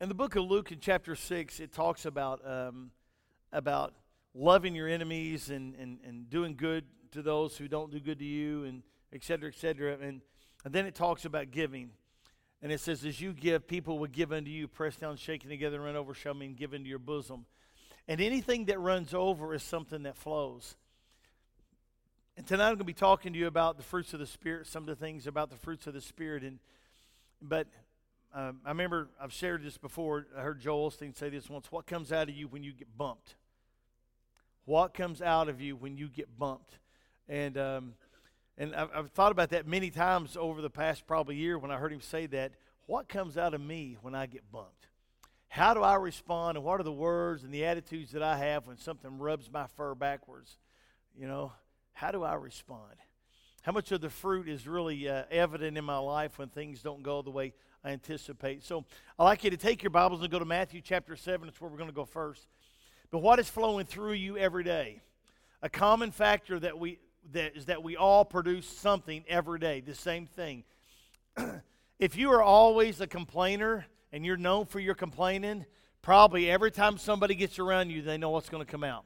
in the book of Luke, in chapter 6, it talks about, um, about loving your enemies and, and, and doing good to those who don't do good to you, and et cetera, et cetera. And, and then it talks about giving. And it says, As you give, people will give unto you, pressed down, shaken together, run over, shall mean give into your bosom. And anything that runs over is something that flows. And tonight I'm going to be talking to you about the fruits of the Spirit, some of the things about the fruits of the Spirit. And but um, I remember I've shared this before. I heard Joel Osteen say this once. What comes out of you when you get bumped? What comes out of you when you get bumped? And um, and I've, I've thought about that many times over the past probably year when I heard him say that. What comes out of me when I get bumped? How do I respond, and what are the words and the attitudes that I have when something rubs my fur backwards? You know, how do I respond? How much of the fruit is really uh, evident in my life when things don't go the way I anticipate? So I'd like you to take your Bibles and go to Matthew chapter 7. It's where we're going to go first. But what is flowing through you every day? A common factor that we that is that we all produce something every day, the same thing. if you are always a complainer and you're known for your complaining, probably every time somebody gets around you, they know what's going to come out.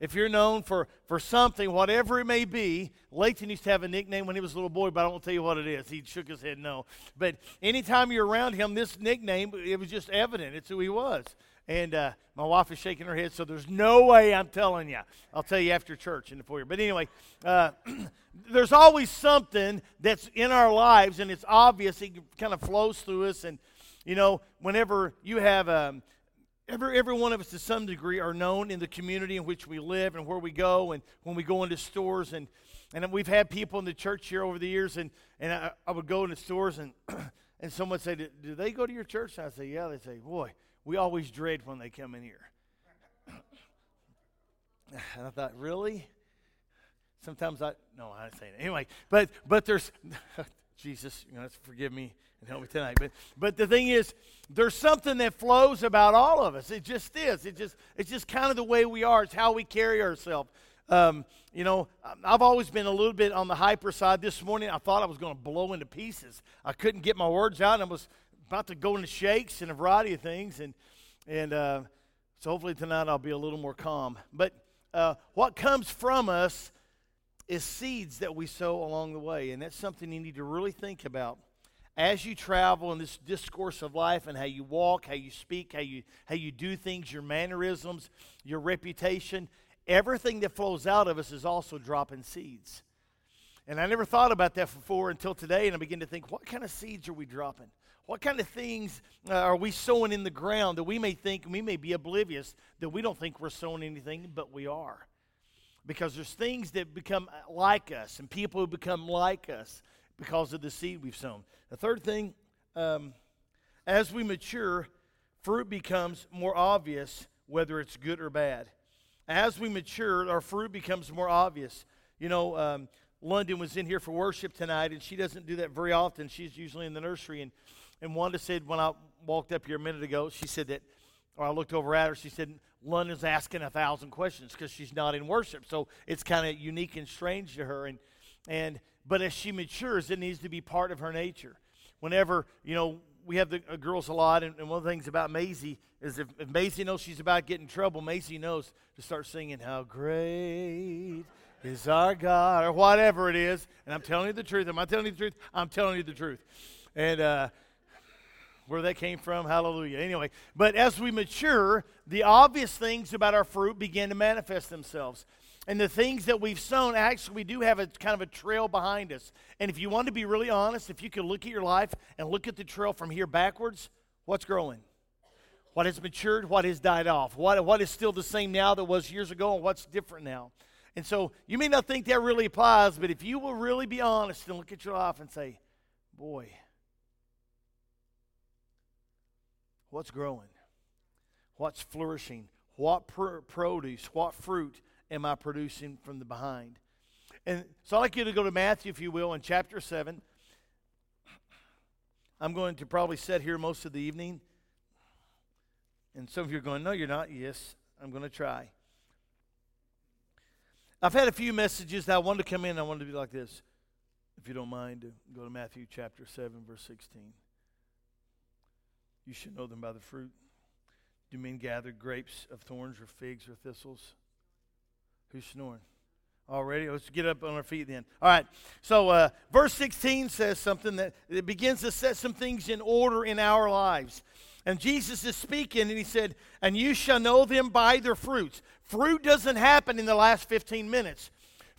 If you're known for, for something, whatever it may be, Layton used to have a nickname when he was a little boy, but I won't tell you what it is. He shook his head no. But anytime you're around him, this nickname, it was just evident. It's who he was. And uh, my wife is shaking her head, so there's no way I'm telling you. I'll tell you after church in the foyer. But anyway, uh, there's always something that's in our lives, and it's obvious. It kind of flows through us. And, you know, whenever you have, um, every, every one of us to some degree are known in the community in which we live and where we go, and when we go into stores. And, and we've had people in the church here over the years, and, and I, I would go into stores, and, and someone would say, Do they go to your church? And I'd say, Yeah. They say, Boy, we always dread when they come in here. and I thought, really? Sometimes I no, I didn't say it anyway. But but there's Jesus, you know, forgive me and help me tonight. But but the thing is, there's something that flows about all of us. It just is. It just it's just kind of the way we are. It's how we carry ourselves. Um, you know, I've always been a little bit on the hyper side. This morning, I thought I was going to blow into pieces. I couldn't get my words out, and I was about to go into shakes and a variety of things, and and uh, so hopefully tonight I'll be a little more calm. But uh, what comes from us is seeds that we sow along the way, and that's something you need to really think about as you travel in this discourse of life and how you walk, how you speak, how you how you do things, your mannerisms, your reputation. Everything that flows out of us is also dropping seeds. And I never thought about that before until today, and I begin to think, what kind of seeds are we dropping? What kind of things uh, are we sowing in the ground that we may think, we may be oblivious that we don't think we're sowing anything, but we are? Because there's things that become uh, like us and people who become like us because of the seed we've sown. The third thing, um, as we mature, fruit becomes more obvious whether it's good or bad. As we mature, our fruit becomes more obvious. You know, um, London was in here for worship tonight, and she doesn't do that very often. She's usually in the nursery, and and Wanda said when I walked up here a minute ago, she said that, or I looked over at her, she said, London's asking a thousand questions because she's not in worship. So it's kind of unique and strange to her. And, and, but as she matures, it needs to be part of her nature. Whenever, you know, we have the uh, girls a lot, and, and, one of the things about Maisie is if, if Maisie knows she's about to get in trouble, Maisie knows to start singing, How Great is Our God, or whatever it is. And I'm telling you the truth. Am I telling you the truth? I'm telling you the truth. And, uh, where that came from. Hallelujah. Anyway, but as we mature, the obvious things about our fruit begin to manifest themselves. And the things that we've sown, actually, we do have a kind of a trail behind us. And if you want to be really honest, if you could look at your life and look at the trail from here backwards, what's growing? What has matured? What has died off? What, what is still the same now that was years ago? And what's different now? And so you may not think that really applies, but if you will really be honest and look at your life and say, boy, What's growing? What's flourishing? What pr- produce, what fruit am I producing from the behind? And so I'd like you to go to Matthew, if you will, in chapter 7. I'm going to probably sit here most of the evening. And some of you are going, No, you're not. Yes, I'm going to try. I've had a few messages that I wanted to come in. I wanted to be like this. If you don't mind, go to Matthew chapter 7, verse 16. You should know them by the fruit. Do men gather grapes of thorns or figs or thistles? Who's snoring? Already? Let's get up on our feet then. All right. So, uh, verse 16 says something that it begins to set some things in order in our lives. And Jesus is speaking, and he said, And you shall know them by their fruits. Fruit doesn't happen in the last 15 minutes.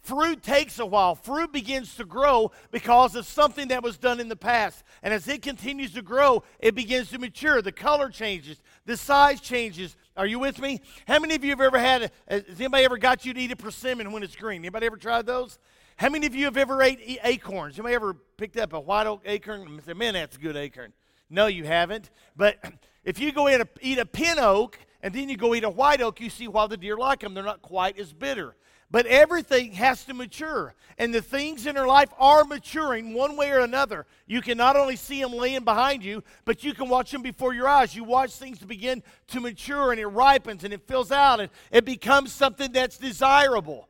Fruit takes a while. Fruit begins to grow because of something that was done in the past. And as it continues to grow, it begins to mature. The color changes, the size changes. Are you with me? How many of you have ever had, a, has anybody ever got you to eat a persimmon when it's green? Anybody ever tried those? How many of you have ever ate acorns? Anybody ever picked up a white oak acorn and said, man, that's a good acorn? No, you haven't. But if you go eat a, eat a pin oak and then you go eat a white oak, you see why the deer like them. They're not quite as bitter. But everything has to mature. And the things in our life are maturing one way or another. You can not only see them laying behind you, but you can watch them before your eyes. You watch things begin to mature and it ripens and it fills out and it becomes something that's desirable.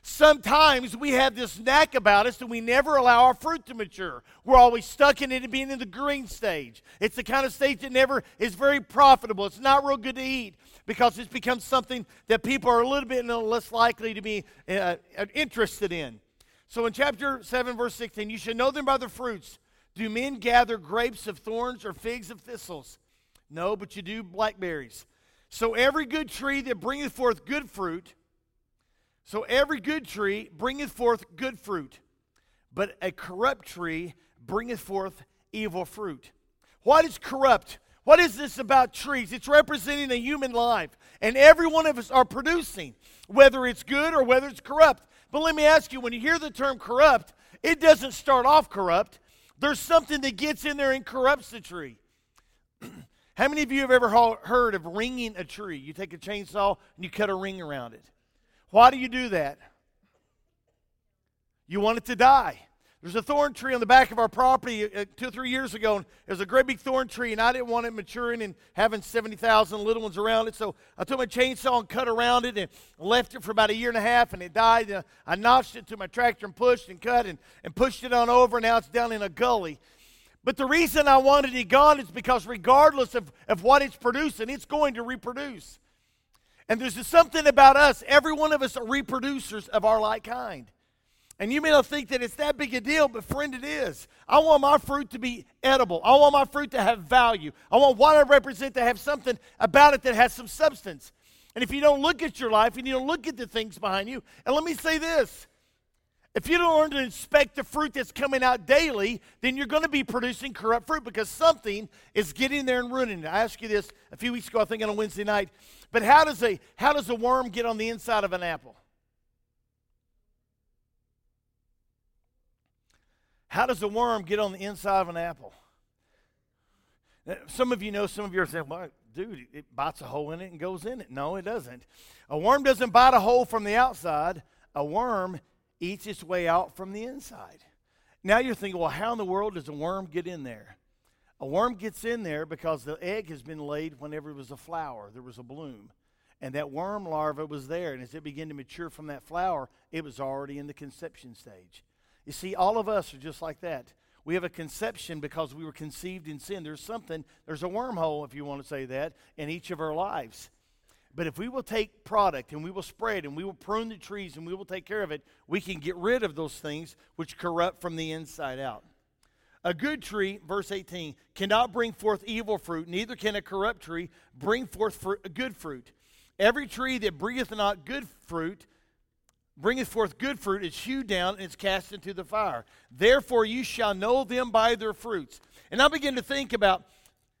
Sometimes we have this knack about us that we never allow our fruit to mature. We're always stuck in it and being in the green stage. It's the kind of stage that never is very profitable. It's not real good to eat because it's become something that people are a little bit less likely to be uh, uh, interested in. So in chapter 7, verse 16, you should know them by their fruits. Do men gather grapes of thorns or figs of thistles? No, but you do blackberries. So every good tree that bringeth forth good fruit, so every good tree bringeth forth good fruit, but a corrupt tree bringeth forth evil fruit. What is corrupt? What is this about trees? It's representing a human life. And every one of us are producing, whether it's good or whether it's corrupt. But let me ask you when you hear the term corrupt, it doesn't start off corrupt. There's something that gets in there and corrupts the tree. How many of you have ever heard of ringing a tree? You take a chainsaw and you cut a ring around it. Why do you do that? You want it to die. There's a thorn tree on the back of our property uh, two or three years ago, and there's a great big thorn tree, and I didn't want it maturing and having 70,000 little ones around it. So I took my chainsaw and cut around it and left it for about a year and a half, and it died. And I notched it to my tractor and pushed and cut and, and pushed it on over, and now it's down in a gully. But the reason I wanted it gone is because regardless of, of what it's producing, it's going to reproduce. And there's something about us, every one of us are reproducers of our like kind. And you may not think that it's that big a deal, but friend, it is. I want my fruit to be edible. I want my fruit to have value. I want what I represent to have something about it that has some substance. And if you don't look at your life and you don't look at the things behind you, and let me say this if you don't learn to inspect the fruit that's coming out daily, then you're going to be producing corrupt fruit because something is getting there and ruining it. I asked you this a few weeks ago, I think on a Wednesday night. But how does a how does a worm get on the inside of an apple? How does a worm get on the inside of an apple? Uh, some of you know, some of you are saying, well, dude, it bites a hole in it and goes in it. No, it doesn't. A worm doesn't bite a hole from the outside, a worm eats its way out from the inside. Now you're thinking, well, how in the world does a worm get in there? A worm gets in there because the egg has been laid whenever it was a flower, there was a bloom. And that worm larva was there. And as it began to mature from that flower, it was already in the conception stage. You see, all of us are just like that. We have a conception because we were conceived in sin. There's something, there's a wormhole, if you want to say that, in each of our lives. But if we will take product and we will spread and we will prune the trees and we will take care of it, we can get rid of those things which corrupt from the inside out. A good tree, verse 18, cannot bring forth evil fruit, neither can a corrupt tree bring forth good fruit. Every tree that bringeth not good fruit bringeth forth good fruit is hewed down and is cast into the fire. Therefore you shall know them by their fruits. And I begin to think about,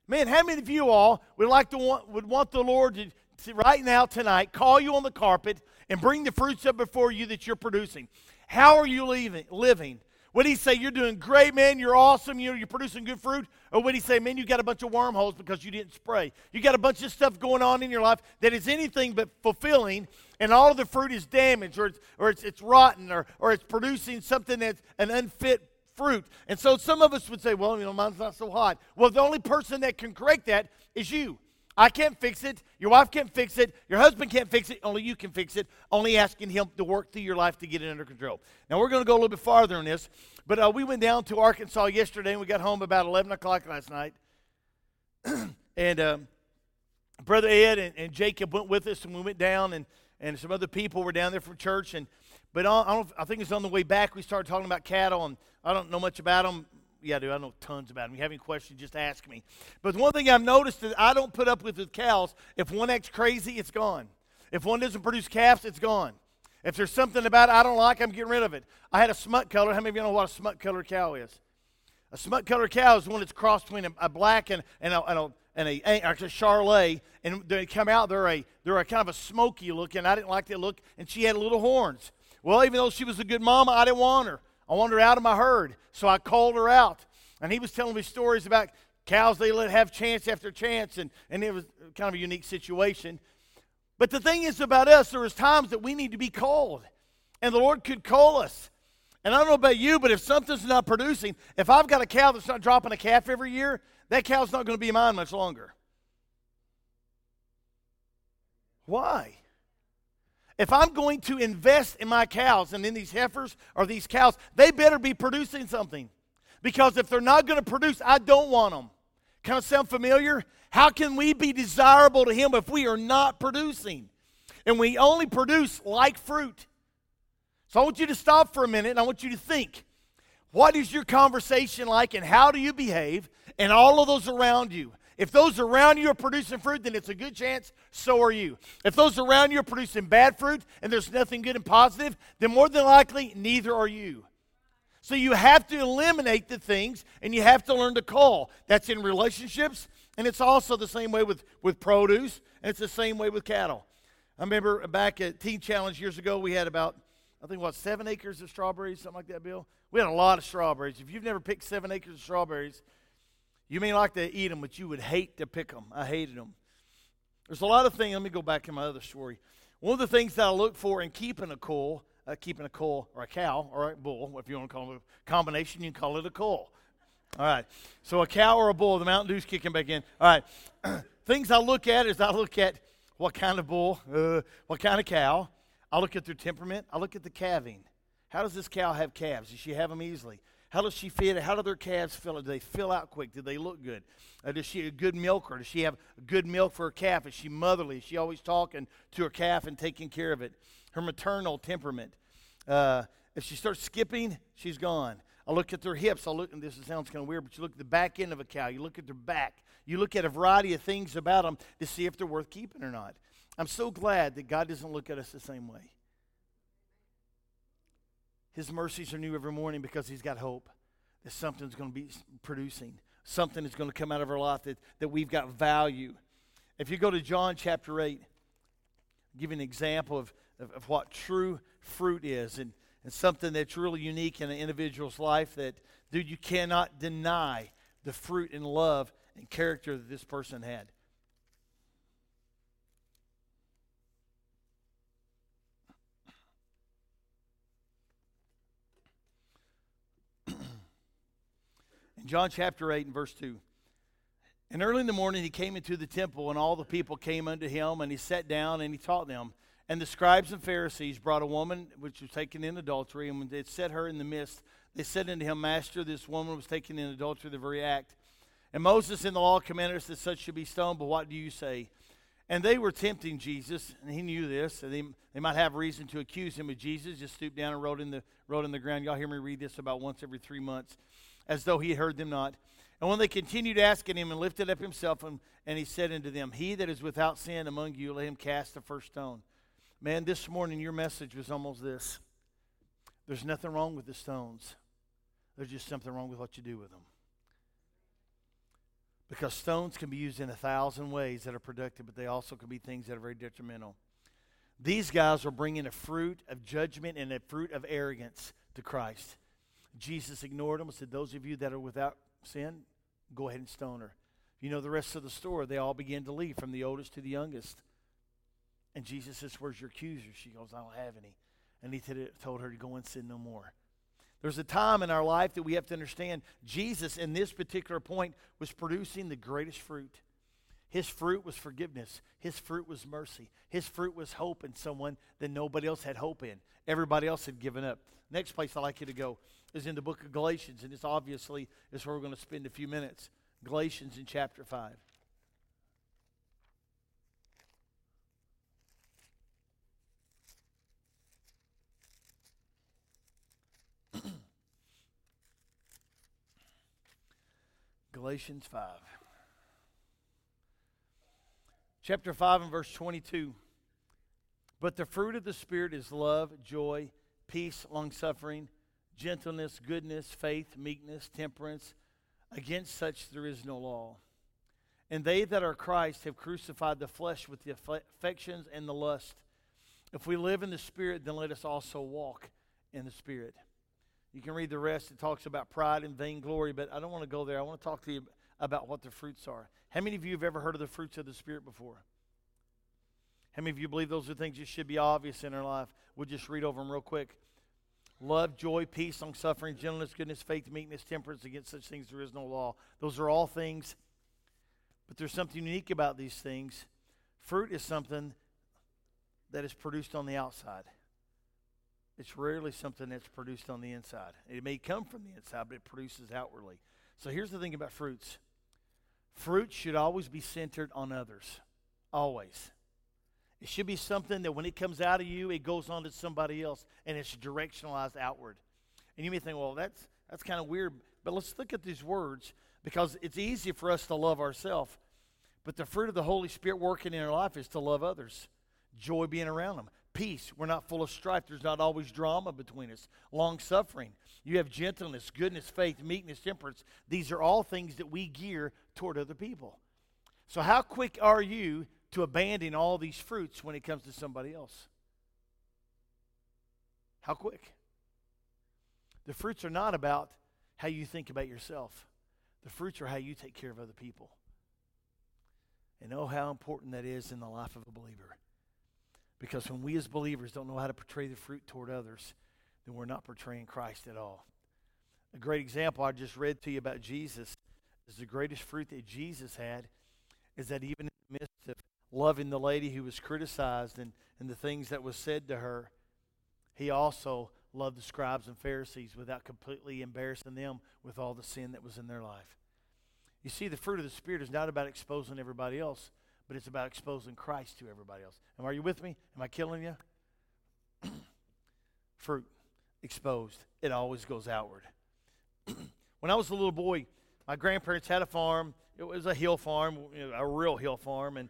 man, how many of you all would like to want would want the Lord to, to right now tonight call you on the carpet and bring the fruits up before you that you're producing? How are you leaving, living? Would he say, You're doing great, man, you're awesome, you're, you're producing good fruit? Or would he say, Man, you got a bunch of wormholes because you didn't spray? You got a bunch of stuff going on in your life that is anything but fulfilling, and all of the fruit is damaged, or it's, or it's, it's rotten, or, or it's producing something that's an unfit fruit. And so some of us would say, Well, you know, mine's not so hot. Well, the only person that can correct that is you. I can't fix it. Your wife can't fix it. Your husband can't fix it. Only you can fix it. Only asking Him to work through your life to get it under control. Now, we're going to go a little bit farther in this, but uh, we went down to Arkansas yesterday and we got home about 11 o'clock last night. and um, Brother Ed and, and, Jacob went with us, and we went down, and, and some other people were down there from church. And but on, I, I think it's on the way back we started talking about cattle, and I don't know much about them. Yeah, I do. I know tons about them. If you have any questions, just ask me. But one thing I've noticed is I don't put up with with cows. If one acts crazy, it's gone. If one doesn't produce calves, it's gone. If there's something about it I don't like, I'm getting rid of it. I had a smut color. How many of you know what a smut color cow is? A smut color cow is one that's crossed between a, a black and, and a, and a and a, a, Charolais, and they come out. They're a they're a kind of a smoky looking. I didn't like that look, and she had little horns. Well, even though she was a good mama, I didn't want her. I wanted her out of my herd, so I called her out. And he was telling me stories about cows they let have chance after chance, and and it was kind of a unique situation. But the thing is about us, there is times that we need to be called. And the Lord could call us. And I don't know about you, but if something's not producing, if I've got a cow that's not dropping a calf every year, that cow's not going to be mine much longer. Why? If I'm going to invest in my cows and in these heifers or these cows, they better be producing something. Because if they're not going to produce, I don't want them. Kind of sound familiar? How can we be desirable to Him if we are not producing? And we only produce like fruit. So I want you to stop for a minute and I want you to think what is your conversation like and how do you behave and all of those around you? If those around you are producing fruit, then it's a good chance so are you. If those around you are producing bad fruit and there's nothing good and positive, then more than likely, neither are you. So you have to eliminate the things and you have to learn to call. That's in relationships, and it's also the same way with, with produce, and it's the same way with cattle. I remember back at Teen Challenge years ago, we had about, I think, what, seven acres of strawberries, something like that, Bill? We had a lot of strawberries. If you've never picked seven acres of strawberries, you may like to eat them, but you would hate to pick them. I hated them. There's a lot of things. Let me go back to my other story. One of the things that I look for in keeping a coal uh, keeping a coal or a cow or a bull, if you want to call it a combination, you can call it a coal. All right. So a cow or a bull, the Mountain Dew's kicking back in. All right. Things I look at is I look at what kind of bull, uh, what kind of cow. I look at their temperament. I look at the calving. How does this cow have calves? Does she have them easily? How does she feed? How do their calves fill? Do they fill out quick? Do they look good? Uh, does she a good milker? Does she have good milk for her calf? Is she motherly? Is she always talking to her calf and taking care of it? her maternal temperament. Uh, if she starts skipping, she's gone. I look at their hips. I look, and this sounds kind of weird, but you look at the back end of a cow. You look at their back. You look at a variety of things about them to see if they're worth keeping or not. I'm so glad that God doesn't look at us the same way. His mercies are new every morning because He's got hope that something's going to be producing, something is going to come out of our life that, that we've got value. If you go to John chapter 8, I'll give you an example of of, of what true fruit is and, and something that's really unique in an individual's life that, dude, you cannot deny the fruit and love and character that this person had. John chapter 8 and verse 2. And early in the morning he came into the temple, and all the people came unto him, and he sat down and he taught them. And the scribes and Pharisees brought a woman which was taken in adultery, and when they set her in the midst, they said unto him, Master, this woman was taken in adultery, the very act. And Moses in the law commanded us that such should be stoned, but what do you say? And they were tempting Jesus, and he knew this, and they, they might have reason to accuse him of Jesus. Just stooped down and wrote in the wrote in the ground. Y'all hear me read this about once every three months, as though he heard them not. And when they continued asking him, and lifted up himself, and, and he said unto them, He that is without sin among you, let him cast the first stone. Man, this morning your message was almost this. There's nothing wrong with the stones. There's just something wrong with what you do with them. Because stones can be used in a thousand ways that are productive, but they also can be things that are very detrimental. These guys are bringing a fruit of judgment and a fruit of arrogance to Christ. Jesus ignored them and said, Those of you that are without sin, go ahead and stone her. You know the rest of the story. They all began to leave, from the oldest to the youngest. And Jesus says, Where's your accuser? She goes, I don't have any. And he told her to go and sin no more. There's a time in our life that we have to understand Jesus, in this particular point, was producing the greatest fruit. His fruit was forgiveness. His fruit was mercy. His fruit was hope in someone that nobody else had hope in. Everybody else had given up. Next place I'd like you to go is in the book of Galatians, and this obviously is where we're going to spend a few minutes. Galatians in chapter 5. Galatians 5. Chapter 5 and verse 22. But the fruit of the Spirit is love, joy, peace, long suffering, gentleness, goodness, faith, meekness, temperance. Against such there is no law. And they that are Christ have crucified the flesh with the affections and the lust. If we live in the Spirit, then let us also walk in the Spirit. You can read the rest. It talks about pride and vainglory, but I don't want to go there. I want to talk to you about what the fruits are. How many of you have ever heard of the fruits of the Spirit before? How many of you believe those are things that should be obvious in our life? We'll just read over them real quick. Love, joy, peace, long suffering, gentleness, goodness, faith, meekness, temperance. Against such things there is no law. Those are all things, but there's something unique about these things. Fruit is something that is produced on the outside. It's rarely something that's produced on the inside. It may come from the inside, but it produces outwardly. So here's the thing about fruits fruit should always be centered on others. Always. It should be something that when it comes out of you, it goes on to somebody else and it's directionalized outward. And you may think, well, that's, that's kind of weird. But let's look at these words because it's easy for us to love ourselves. But the fruit of the Holy Spirit working in our life is to love others, joy being around them, peace. We're not full of strife. There's not always drama between us. Long suffering. You have gentleness, goodness, faith, meekness, temperance. These are all things that we gear toward other people. So, how quick are you to abandon all these fruits when it comes to somebody else? How quick? The fruits are not about how you think about yourself, the fruits are how you take care of other people. And oh, how important that is in the life of a believer. Because when we as believers don't know how to portray the fruit toward others, then we're not portraying Christ at all. A great example I just read to you about Jesus is the greatest fruit that Jesus had is that even in the midst of loving the lady who was criticized and, and the things that was said to her, he also loved the scribes and Pharisees without completely embarrassing them with all the sin that was in their life. You see, the fruit of the Spirit is not about exposing everybody else, but it's about exposing Christ to everybody else. And are you with me? Am I killing you? fruit exposed, it always goes outward. when I was a little boy, my grandparents had a farm. It was a hill farm, a real hill farm, and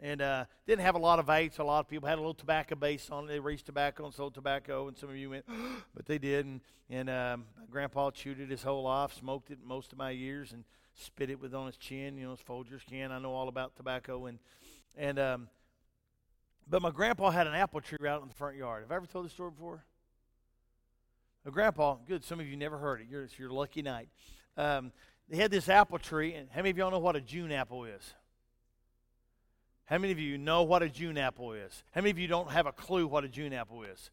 and uh, didn't have a lot of eights. A lot of people had a little tobacco base on it. They raised tobacco and sold tobacco, and some of you went, but they did. And, and um, grandpa chewed it his whole life, smoked it most of my years, and spit it with on his chin. You know, his Folgers can. I know all about tobacco, and and um, but my grandpa had an apple tree out in the front yard. Have I ever told this story before? A grandpa, good. Some of you never heard it. You're, it's your lucky night. Um, they had this apple tree, and how many of y'all know what a June apple is? How many of you know what a June apple is? How many of you don't have a clue what a June apple is?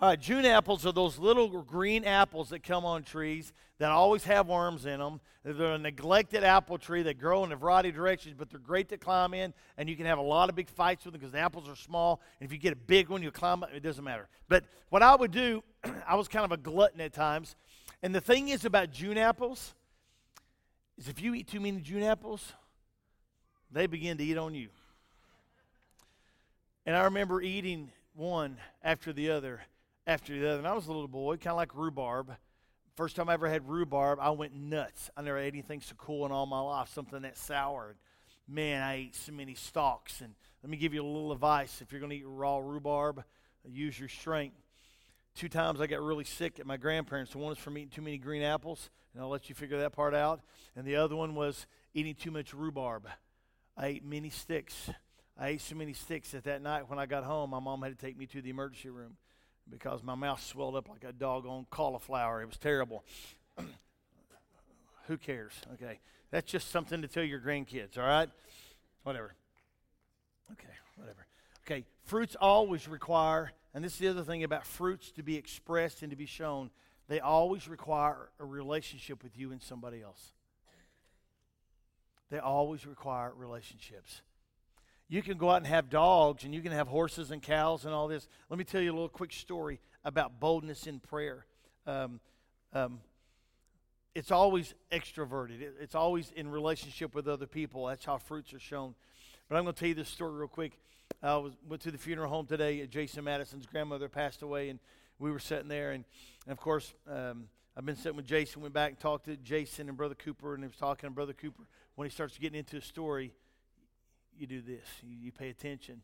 Right, June apples are those little green apples that come on trees that always have worms in them. They're a neglected apple tree that grow in a variety of directions, but they're great to climb in, and you can have a lot of big fights with them because the apples are small. And if you get a big one, you climb it, it doesn't matter. But what I would do, I was kind of a glutton at times. And the thing is about June apples is if you eat too many June apples, they begin to eat on you. And I remember eating one after the other after the other. And I was a little boy, kind of like rhubarb. First time I ever had rhubarb, I went nuts. I never ate anything so cool in all my life, something that soured. Man, I ate so many stalks. And let me give you a little advice. If you're going to eat raw rhubarb, use your strength. Two times I got really sick at my grandparents. One was from eating too many green apples, and I'll let you figure that part out. And the other one was eating too much rhubarb. I ate many sticks. I ate so many sticks that that night when I got home, my mom had to take me to the emergency room because my mouth swelled up like a doggone cauliflower. It was terrible. Who cares? Okay. That's just something to tell your grandkids, all right? Whatever. Okay, whatever. Okay, fruits always require, and this is the other thing about fruits to be expressed and to be shown, they always require a relationship with you and somebody else. They always require relationships. You can go out and have dogs, and you can have horses and cows and all this. Let me tell you a little quick story about boldness in prayer. Um, um, it's always extroverted. It, it's always in relationship with other people. That's how fruits are shown. But I'm going to tell you this story real quick. I was went to the funeral home today. Jason Madison's grandmother passed away, and we were sitting there, and, and of course, um, I've been sitting with Jason, went back and talked to Jason and Brother Cooper, and he was talking to Brother Cooper. When he starts getting into a story, you do this, you, you pay attention.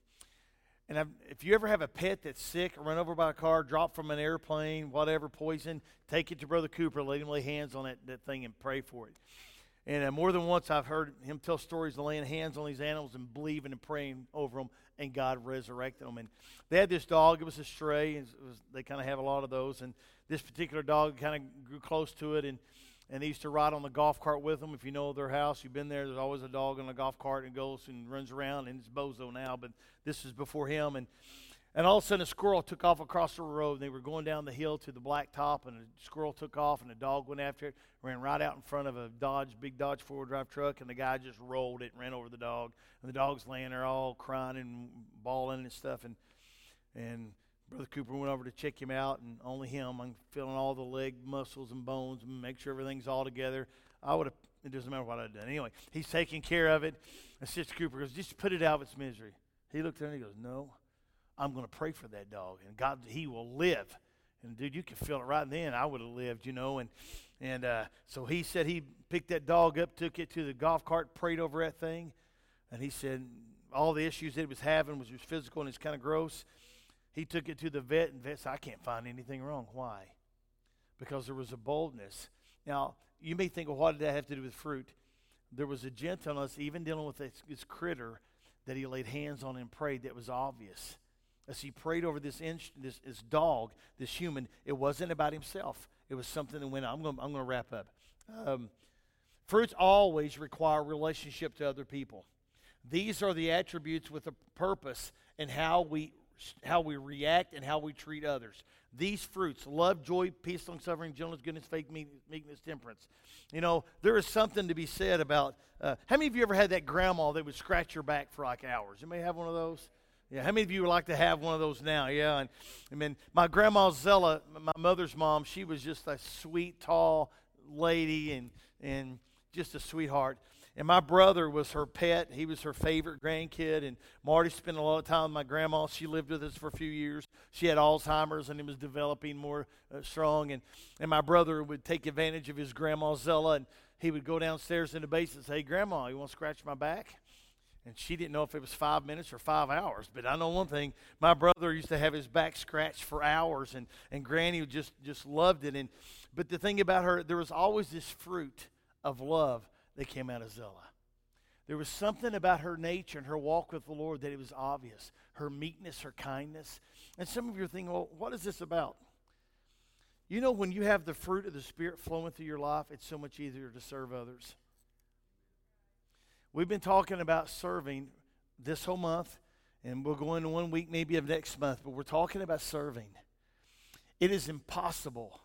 And I've, if you ever have a pet that's sick, run over by a car, drop from an airplane, whatever, poison, take it to Brother Cooper, let him lay hands on that, that thing and pray for it. And uh, more than once, I've heard him tell stories of laying hands on these animals and believing and praying over them, and God resurrected them. And they had this dog; it was a stray. And was, they kind of have a lot of those. And this particular dog kind of grew close to it, and and they used to ride on the golf cart with them. If you know their house, you've been there. There's always a dog on a golf cart and goes and runs around, and it's Bozo now, but this is before him. And and all of a sudden, a squirrel took off across the road. And they were going down the hill to the black top, and a squirrel took off, and a dog went after it, ran right out in front of a Dodge, big Dodge four wheel drive truck, and the guy just rolled it ran over the dog. And the dog's laying there all crying and bawling and stuff. And and Brother Cooper went over to check him out, and only him. I'm feeling all the leg muscles and bones and make sure everything's all together. I would have, it doesn't matter what I'd done. Anyway, he's taking care of it. And Sister Cooper goes, just put it out of its misery. He looked there and he goes, no, I'm going to pray for that dog, and God, he will live. And dude, you can feel it right then. I would have lived, you know. And and uh, so he said he picked that dog up, took it to the golf cart, prayed over that thing, and he said all the issues that it was having was, was physical and it's kind of gross. He took it to the vet, and vet said, I can't find anything wrong. Why? Because there was a boldness. Now, you may think, well, what did that have to do with fruit? There was a gentleness, even dealing with this, this critter, that he laid hands on and prayed that was obvious. As he prayed over this, inch, this, this dog, this human, it wasn't about himself. It was something that went on. I'm going I'm to wrap up. Um, fruits always require relationship to other people. These are the attributes with a purpose and how we how we react and how we treat others. These fruits love, joy, peace, long suffering, gentleness, goodness, faith, meekness, temperance. You know, there is something to be said about. Uh, how many of you ever had that grandma that would scratch your back for like hours? You may have one of those? Yeah, how many of you would like to have one of those now? Yeah, and I mean, my grandma Zella, my mother's mom, she was just a sweet, tall lady and and just a sweetheart. And my brother was her pet. He was her favorite grandkid. And Marty spent a lot of time with my grandma. She lived with us for a few years. She had Alzheimer's and it was developing more uh, strong. And, and my brother would take advantage of his grandma Zella and he would go downstairs in the basement and say, hey, Grandma, you want to scratch my back? And she didn't know if it was five minutes or five hours. But I know one thing my brother used to have his back scratched for hours, and, and Granny just, just loved it. And, but the thing about her, there was always this fruit of love that came out of Zella. There was something about her nature and her walk with the Lord that it was obvious. Her meekness, her kindness. And some of you are thinking, well, what is this about? You know, when you have the fruit of the Spirit flowing through your life, it's so much easier to serve others. We've been talking about serving this whole month, and we'll go into one week maybe of next month, but we're talking about serving. It is impossible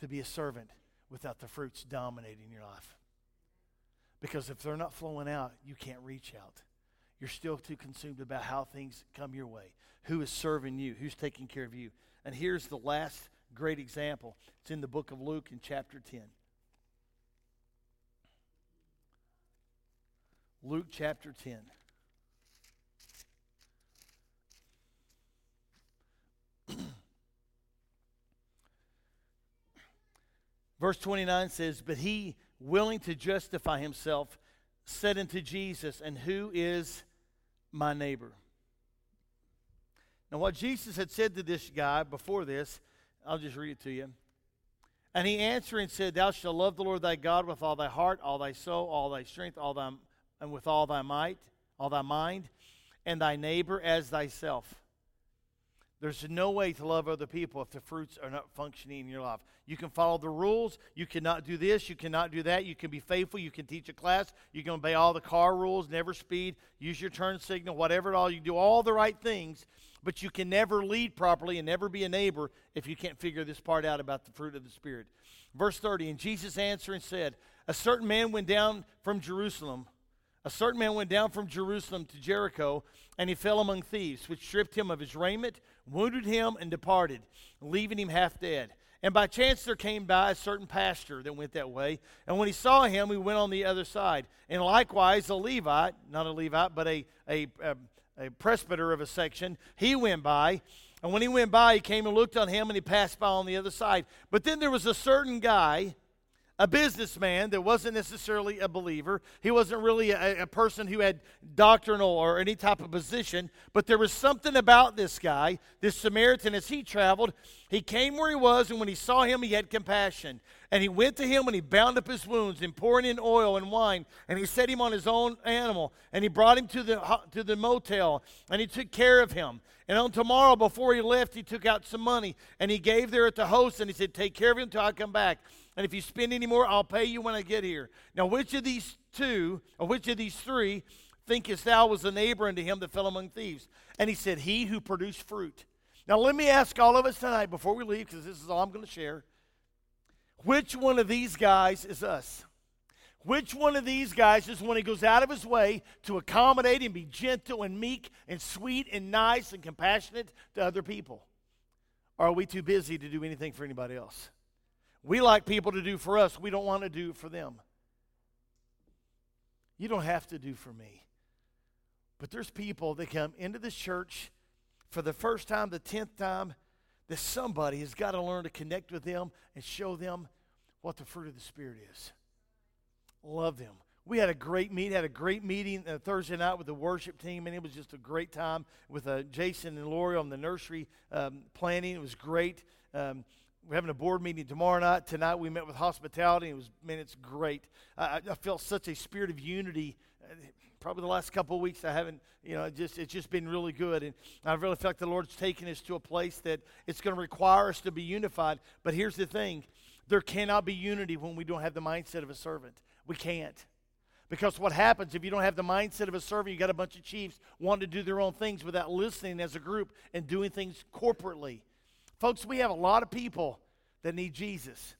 to be a servant without the fruits dominating your life. Because if they're not flowing out, you can't reach out. You're still too consumed about how things come your way. Who is serving you? Who's taking care of you? And here's the last great example. It's in the book of Luke in chapter 10. Luke chapter 10. Verse 29 says, But he willing to justify himself, said unto Jesus, And who is my neighbor? Now, what Jesus had said to this guy before this, I'll just read it to you. And he answering said, Thou shalt love the Lord thy God with all thy heart, all thy soul, all thy strength, all thy, and with all thy might, all thy mind, and thy neighbor as thyself. There's no way to love other people if the fruits are not functioning in your life. You can follow the rules. You cannot do this. You cannot do that. You can be faithful. You can teach a class. You can obey all the car rules, never speed, use your turn signal, whatever it all. You do all the right things, but you can never lead properly and never be a neighbor if you can't figure this part out about the fruit of the Spirit. Verse 30 And Jesus answered and said, A certain man went down from Jerusalem a certain man went down from Jerusalem to Jericho, and he fell among thieves, which stripped him of his raiment, wounded him, and departed, leaving him half dead. And by chance there came by a certain pastor that went that way. And when he saw him, he went on the other side. And likewise, a Levite, not a Levite, but a, a, a, a presbyter of a section, he went by. And when he went by, he came and looked on him, and he passed by on the other side. But then there was a certain guy a businessman that wasn't necessarily a believer. He wasn't really a, a, person who had doctrinal or any type of position, but there was something about this guy, this Samaritan, as he traveled. He came where he was, and when he saw him, he had compassion. And he went to him and he bound up his wounds and pouring in oil and wine, and he set him on his own animal, and he brought him to the, to the motel, and he took care of him. And on tomorrow, before he left, he took out some money, and he gave there at the host, and he said, Take care of him until I come back. And if you spend any more, I'll pay you when I get here. Now, which of these two, or which of these three, thinkest thou was a neighbor unto him that fell among thieves? And he said, He who produced fruit. Now, let me ask all of us tonight before we leave, because this is all I'm going to share. Which one of these guys is us? Which one of these guys is when he goes out of his way to accommodate and be gentle and meek and sweet and nice and compassionate to other people? Or are we too busy to do anything for anybody else? We like people to do for us, we don't want to do for them. You don't have to do for me. But there's people that come into this church for the first time, the tenth time, that somebody has got to learn to connect with them and show them what the fruit of the Spirit is. Love them. We had a great meet, had a great meeting uh, Thursday night with the worship team, and it was just a great time with uh, Jason and Lori on the nursery um, planning. It was great. Um, we're having a board meeting tomorrow night. Tonight we met with hospitality. It was, man, it's great. I, I felt such a spirit of unity. Uh, probably the last couple of weeks I haven't, you know, just it's just been really good, and I really feel like the Lord's taken us to a place that it's going to require us to be unified. But here's the thing: there cannot be unity when we don't have the mindset of a servant. We can't. Because what happens if you don't have the mindset of a servant, you got a bunch of chiefs wanting to do their own things without listening as a group and doing things corporately. Folks, we have a lot of people that need Jesus.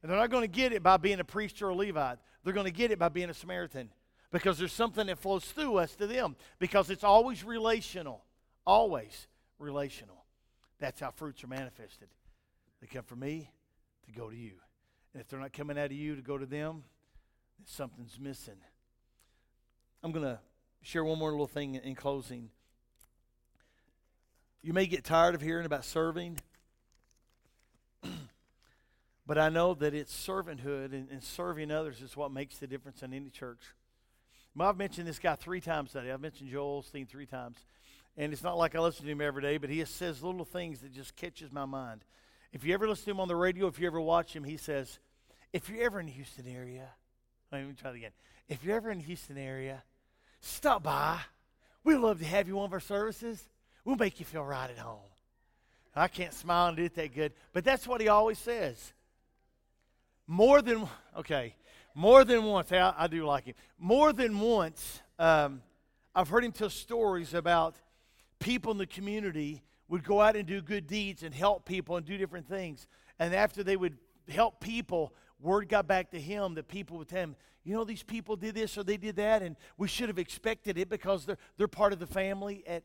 And they're not going to get it by being a priest or a Levite. They're going to get it by being a Samaritan because there's something that flows through us to them because it's always relational. Always relational. That's how fruits are manifested. They come from me to go to you. And if they're not coming out of you to go to them, then something's missing. I'm going to share one more little thing in closing. You may get tired of hearing about serving. But I know that it's servanthood and, and, serving others is what makes the difference in any church. I've mentioned this guy three times today. I've mentioned Joel Osteen three times. And it's not like I listen to him every day, but he says little things that just catches my mind. If you ever listen to him on the radio, if you ever watch him, he says, if you're ever in the Houston area, let me try it again. If you're ever in the Houston area, stop by. We'd love to have you one of our services. We'll make you feel right at home. I can't smile and do it that good, but that's what he always says. More than, okay, more than once, I, I do like him. More than once, um, I've heard him tell stories about people in the community would go out and do good deeds and help people and do different things. And after they would help people, word got back to him that people would tell him, you know, these people did this or they did that, and we should have expected it because they're, they're part of the family at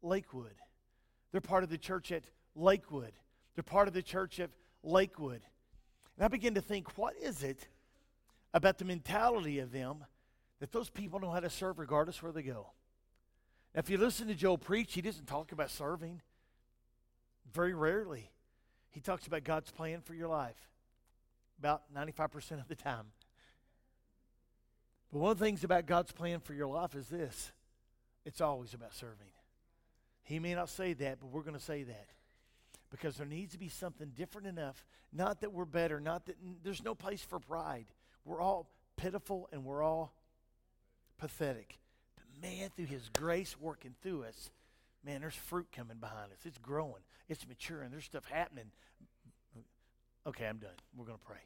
Lakewood. They're part of the church at Lakewood. They're part of the church at Lakewood. And I begin to think, what is it about the mentality of them that those people know how to serve regardless where they go? Now, if you listen to Joe preach, he doesn't talk about serving. Very rarely. He talks about God's plan for your life about 95% of the time. But one of the things about God's plan for your life is this it's always about serving. He may not say that, but we're going to say that because there needs to be something different enough. Not that we're better, not that there's no place for pride. We're all pitiful and we're all pathetic. But man, through His grace working through us, man, there's fruit coming behind us. It's growing, it's maturing, there's stuff happening. Okay, I'm done. We're going to pray.